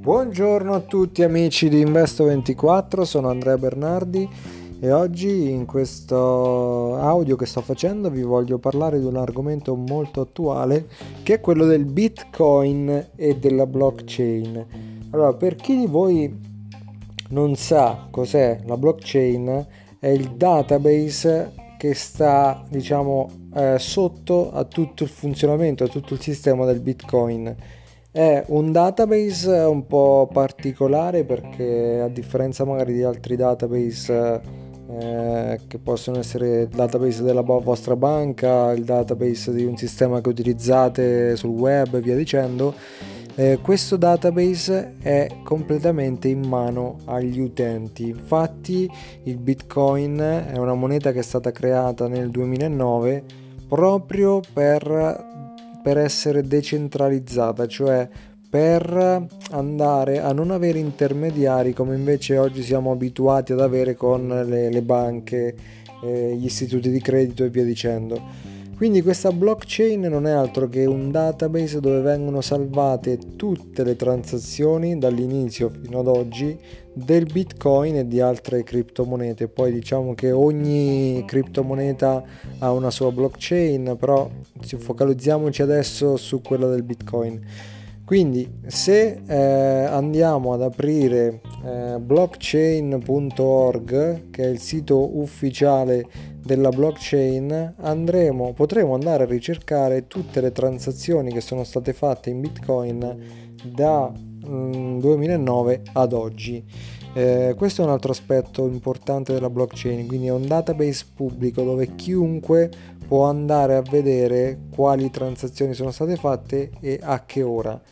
Buongiorno a tutti amici di Investo24, sono Andrea Bernardi e oggi in questo audio che sto facendo vi voglio parlare di un argomento molto attuale che è quello del Bitcoin e della blockchain. Allora, per chi di voi non sa cos'è la blockchain, è il database che sta, diciamo, eh, sotto a tutto il funzionamento, a tutto il sistema del Bitcoin è un database un po' particolare perché a differenza magari di altri database eh, che possono essere il database della vostra banca, il database di un sistema che utilizzate sul web e via dicendo, eh, questo database è completamente in mano agli utenti. Infatti il Bitcoin è una moneta che è stata creata nel 2009 proprio per per essere decentralizzata, cioè per andare a non avere intermediari come invece oggi siamo abituati ad avere con le, le banche, eh, gli istituti di credito e via dicendo. Quindi questa blockchain non è altro che un database dove vengono salvate tutte le transazioni dall'inizio fino ad oggi del Bitcoin e di altre criptomonete. Poi diciamo che ogni criptomoneta ha una sua blockchain, però focalizziamoci adesso su quella del Bitcoin. Quindi se eh, andiamo ad aprire eh, blockchain.org, che è il sito ufficiale della blockchain, andremo, potremo andare a ricercare tutte le transazioni che sono state fatte in Bitcoin da mm, 2009 ad oggi. Eh, questo è un altro aspetto importante della blockchain, quindi è un database pubblico dove chiunque può andare a vedere quali transazioni sono state fatte e a che ora.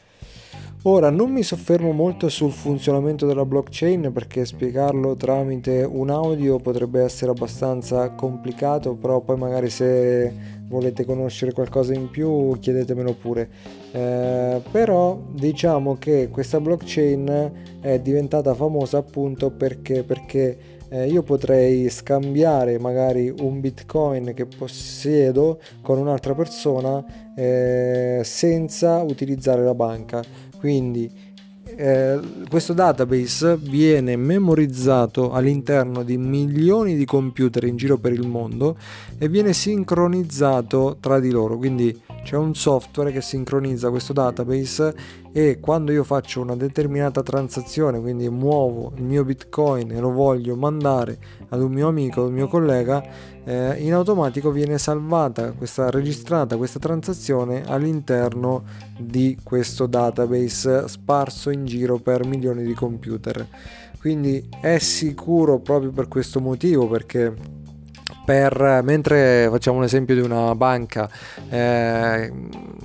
Ora non mi soffermo molto sul funzionamento della blockchain perché spiegarlo tramite un audio potrebbe essere abbastanza complicato, però poi magari se volete conoscere qualcosa in più chiedetemelo pure. Eh, però diciamo che questa blockchain è diventata famosa appunto perché, perché eh, io potrei scambiare magari un bitcoin che possiedo con un'altra persona eh, senza utilizzare la banca quindi eh, questo database viene memorizzato all'interno di milioni di computer in giro per il mondo e viene sincronizzato tra di loro. Quindi c'è un software che sincronizza questo database e quando io faccio una determinata transazione, quindi muovo il mio bitcoin e lo voglio mandare ad un mio amico, ad un mio collega, eh, in automatico viene salvata questa registrata questa transazione all'interno di questo database sparso in giro per milioni di computer. Quindi è sicuro proprio per questo motivo perché per, mentre facciamo un esempio di una banca, eh,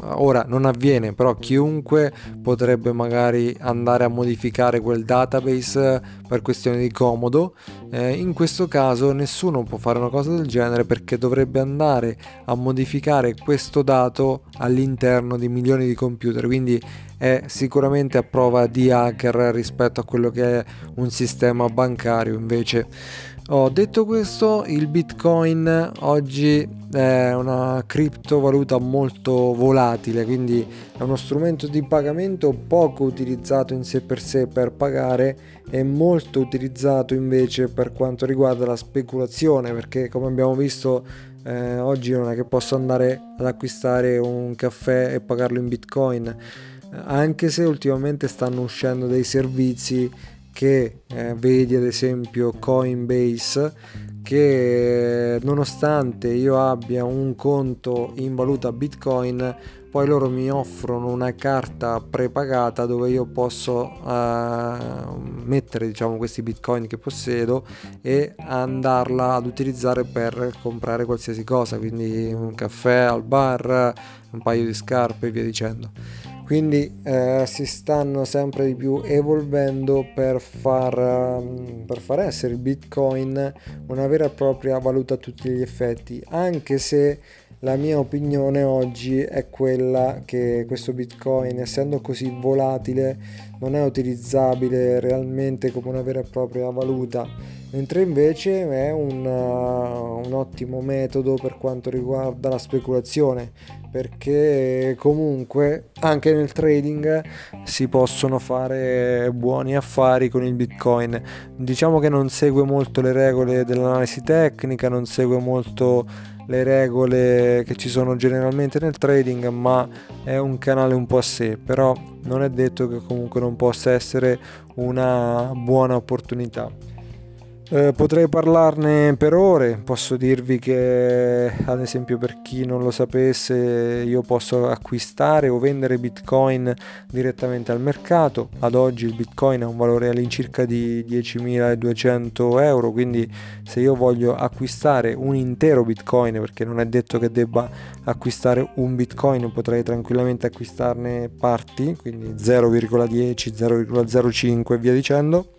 ora non avviene, però chiunque potrebbe magari andare a modificare quel database per questione di comodo, eh, in questo caso nessuno può fare una cosa del genere perché dovrebbe andare a modificare questo dato all'interno di milioni di computer, quindi è sicuramente a prova di hacker rispetto a quello che è un sistema bancario. Invece Oh, detto questo, il Bitcoin oggi è una criptovaluta molto volatile, quindi è uno strumento di pagamento poco utilizzato in sé per sé per pagare e molto utilizzato invece per quanto riguarda la speculazione, perché come abbiamo visto eh, oggi non è che posso andare ad acquistare un caffè e pagarlo in Bitcoin, anche se ultimamente stanno uscendo dei servizi che eh, vedi ad esempio Coinbase che nonostante io abbia un conto in valuta Bitcoin poi loro mi offrono una carta prepagata dove io posso uh, mettere diciamo questi bitcoin che possiedo e andarla ad utilizzare per comprare qualsiasi cosa quindi un caffè al bar un paio di scarpe e via dicendo quindi eh, si stanno sempre di più evolvendo per far, um, per far essere il bitcoin una vera e propria valuta a tutti gli effetti anche se la mia opinione oggi è quella che questo bitcoin essendo così volatile non è utilizzabile realmente come una vera e propria valuta. Mentre invece è un, uh, un ottimo metodo per quanto riguarda la speculazione perché comunque anche nel trading si possono fare buoni affari con il bitcoin. Diciamo che non segue molto le regole dell'analisi tecnica non segue molto le regole che ci sono generalmente nel trading ma è un canale un po' a sé. Però non è detto che comunque non possa essere una buona opportunità eh, potrei parlarne per ore, posso dirvi che ad esempio per chi non lo sapesse io posso acquistare o vendere bitcoin direttamente al mercato, ad oggi il bitcoin ha un valore all'incirca di 10.200 euro, quindi se io voglio acquistare un intero bitcoin, perché non è detto che debba acquistare un bitcoin, potrei tranquillamente acquistarne parti, quindi 0,10, 0,05 e via dicendo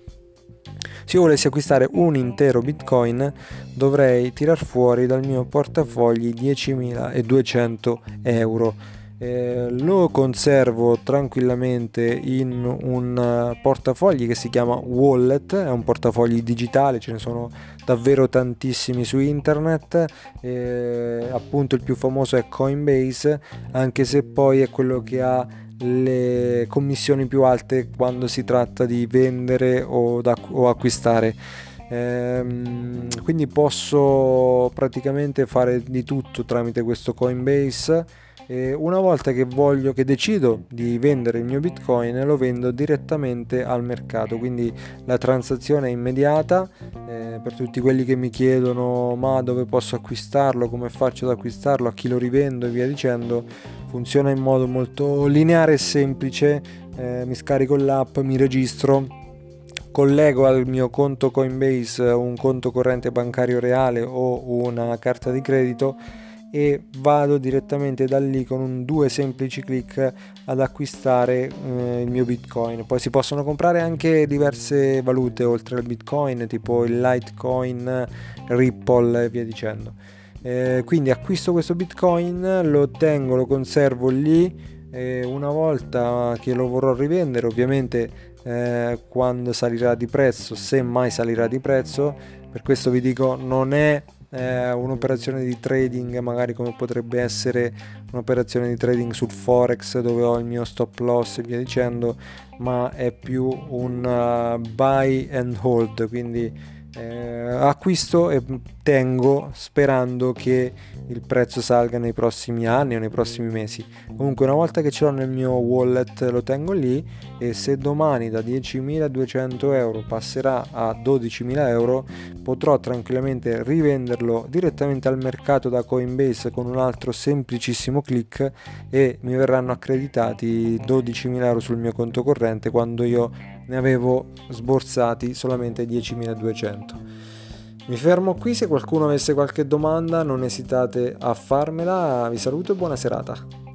se io volessi acquistare un intero bitcoin dovrei tirar fuori dal mio portafogli 10.200 euro. Eh, lo conservo tranquillamente in un portafogli che si chiama Wallet, è un portafogli digitale, ce ne sono davvero tantissimi su internet, eh, appunto il più famoso è Coinbase, anche se poi è quello che ha le commissioni più alte quando si tratta di vendere o, da, o acquistare. Ehm, quindi posso praticamente fare di tutto tramite questo Coinbase e una volta che voglio che decido di vendere il mio bitcoin lo vendo direttamente al mercato. Quindi la transazione è immediata eh, per tutti quelli che mi chiedono ma dove posso acquistarlo? Come faccio ad acquistarlo? A chi lo rivendo? e via dicendo. Funziona in modo molto lineare e semplice. Eh, mi scarico l'app mi registro collego al mio conto Coinbase un conto corrente bancario reale o una carta di credito e vado direttamente da lì con un due semplici clic ad acquistare eh, il mio bitcoin. Poi si possono comprare anche diverse valute oltre al bitcoin tipo il litecoin ripple e via dicendo. Eh, quindi acquisto questo bitcoin lo tengo lo conservo lì e una volta che lo vorrò rivendere ovviamente eh, quando salirà di prezzo se mai salirà di prezzo per questo vi dico non è eh, un'operazione di trading magari come potrebbe essere un'operazione di trading sul forex dove ho il mio stop loss e via dicendo ma è più un uh, buy and hold quindi eh, acquisto e tengo sperando che il prezzo salga nei prossimi anni o nei prossimi mesi. Comunque una volta che ce l'ho nel mio wallet lo tengo lì e se domani da 10.200 euro passerà a 12.000 euro potrò tranquillamente rivenderlo direttamente al mercato da Coinbase con un altro semplicissimo clic e mi verranno accreditati 12.000 euro sul mio conto corrente quando io ne avevo sborsati solamente 10.200. Mi fermo qui, se qualcuno avesse qualche domanda non esitate a farmela, vi saluto e buona serata.